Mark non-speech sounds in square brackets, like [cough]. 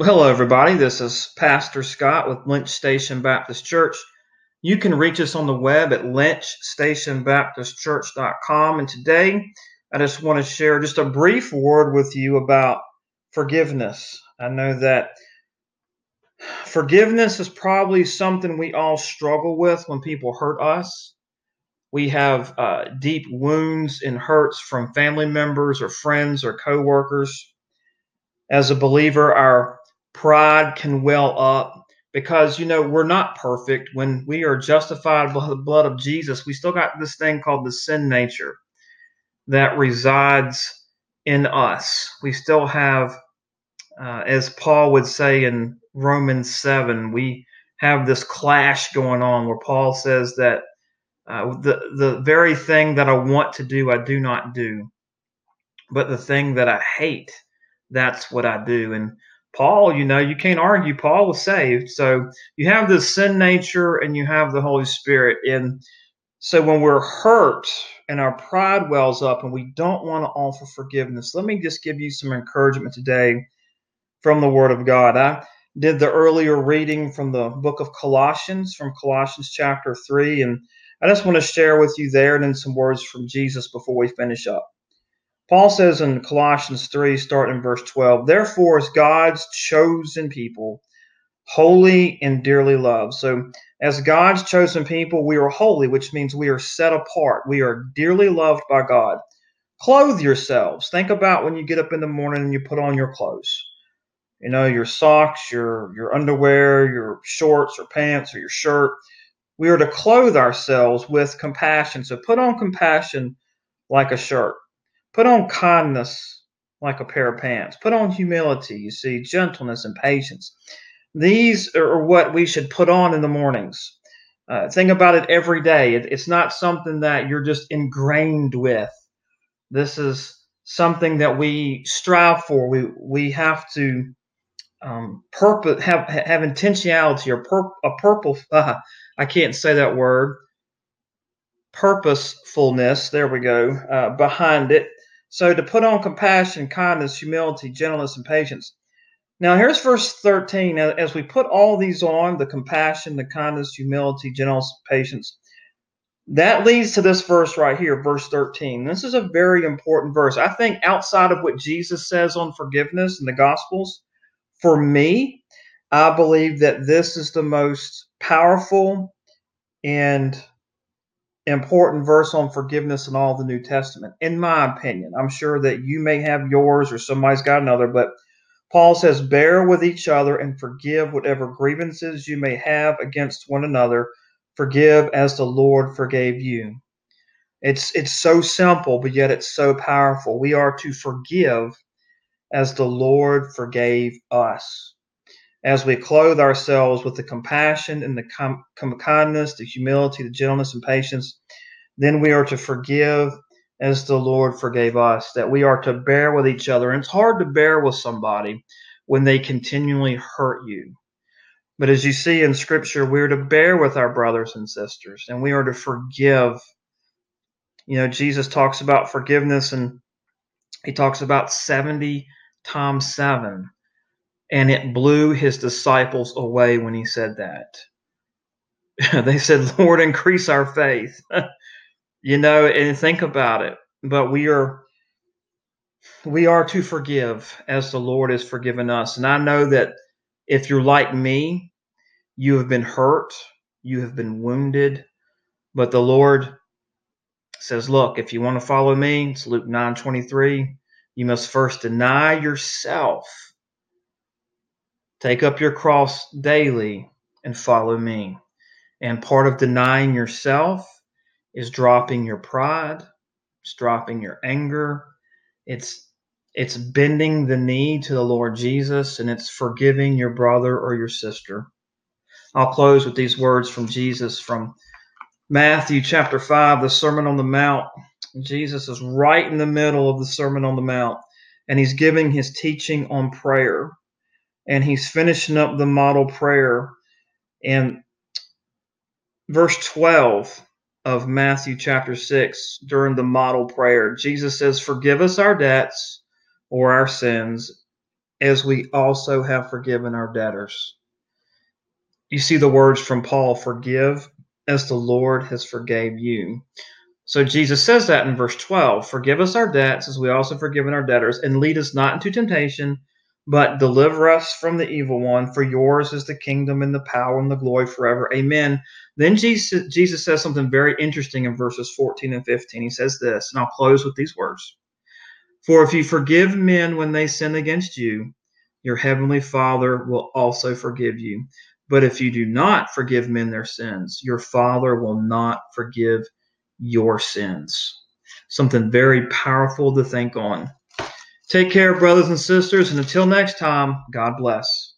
Well, hello, everybody. This is Pastor Scott with Lynch Station Baptist Church. You can reach us on the web at lynchstationbaptistchurch.com. And today, I just want to share just a brief word with you about forgiveness. I know that forgiveness is probably something we all struggle with when people hurt us. We have uh, deep wounds and hurts from family members or friends or coworkers. As a believer, our pride can well up because you know we're not perfect. When we are justified by the blood of jesus we still got this thing called the sin nature that resides in us. We still have uh, as paul would say in romans 7 we have this clash going on where paul says that uh, the, the very thing that i want to do i do not do but the thing that i hate that's what i do. And Paul, you know, you can't argue Paul was saved. So you have this sin nature and you have the Holy Spirit. And so when we're hurt and our pride wells up and we don't want to offer forgiveness, let me just give you some encouragement today from the Word of God. I did the earlier reading from the book of Colossians, from Colossians chapter 3. And I just want to share with you there and then some words from Jesus before we finish up. Paul says in Colossians 3, starting in verse 12, Therefore, as God's chosen people, holy and dearly loved. So, as God's chosen people, we are holy, which means we are set apart. We are dearly loved by God. Clothe yourselves. Think about when you get up in the morning and you put on your clothes. You know, your socks, your, your underwear, your shorts or pants or your shirt. We are to clothe ourselves with compassion. So, put on compassion like a shirt. Put on kindness like a pair of pants. Put on humility, you see, gentleness and patience. These are what we should put on in the mornings. Uh, think about it every day. It, it's not something that you're just ingrained with. This is something that we strive for. We we have to um, purpose have have intentionality or pur- a purple. Uh, [laughs] I can't say that word. Purposefulness. There we go. Uh, behind it, so to put on compassion, kindness, humility, gentleness, and patience. Now here's verse 13. As we put all these on, the compassion, the kindness, humility, gentleness, patience, that leads to this verse right here, verse 13. This is a very important verse. I think outside of what Jesus says on forgiveness in the Gospels, for me, I believe that this is the most powerful and important verse on forgiveness in all the New Testament, in my opinion. I'm sure that you may have yours or somebody's got another, but Paul says, Bear with each other and forgive whatever grievances you may have against one another. Forgive as the Lord forgave you. It's, it's so simple, but yet it's so powerful. We are to forgive as the Lord forgave us as we clothe ourselves with the compassion and the com- kindness, the humility, the gentleness, and patience, then we are to forgive as the Lord forgave us, that we are to bear with each other. And it's hard to bear with somebody when they continually hurt you. But as you see in Scripture, we're to bear with our brothers and sisters, and we are to forgive. You know, Jesus talks about forgiveness, and he talks about 70 times 7 and it blew his disciples away when he said that. [laughs] they said, Lord, increase our faith. [laughs] you know, and think about it. But we are we are to forgive as the Lord has forgiven us. And I know that if you're like me, you have been hurt, you have been wounded, but the Lord says, Look, if you want to follow me, it's Luke 9 23, you must first deny yourself Take up your cross daily and follow me. And part of denying yourself is dropping your pride, it's dropping your anger, it's it's bending the knee to the Lord Jesus and it's forgiving your brother or your sister. I'll close with these words from Jesus from Matthew chapter 5, the Sermon on the Mount. Jesus is right in the middle of the Sermon on the Mount and he's giving his teaching on prayer and he's finishing up the model prayer. And verse 12 of Matthew chapter 6, during the model prayer, Jesus says, Forgive us our debts or our sins as we also have forgiven our debtors. You see the words from Paul forgive as the Lord has forgave you. So Jesus says that in verse 12 Forgive us our debts as we also forgiven our debtors, and lead us not into temptation, but deliver us from the evil one. For yours is the kingdom and the power and the glory forever. Amen. Then Jesus, Jesus says something very interesting in verses 14 and 15. He says this, and I'll close with these words For if you forgive men when they sin against you, your heavenly Father will also forgive you. But if you do not forgive men their sins, your Father will not forgive your sins. Something very powerful to think on. Take care, brothers and sisters, and until next time, God bless.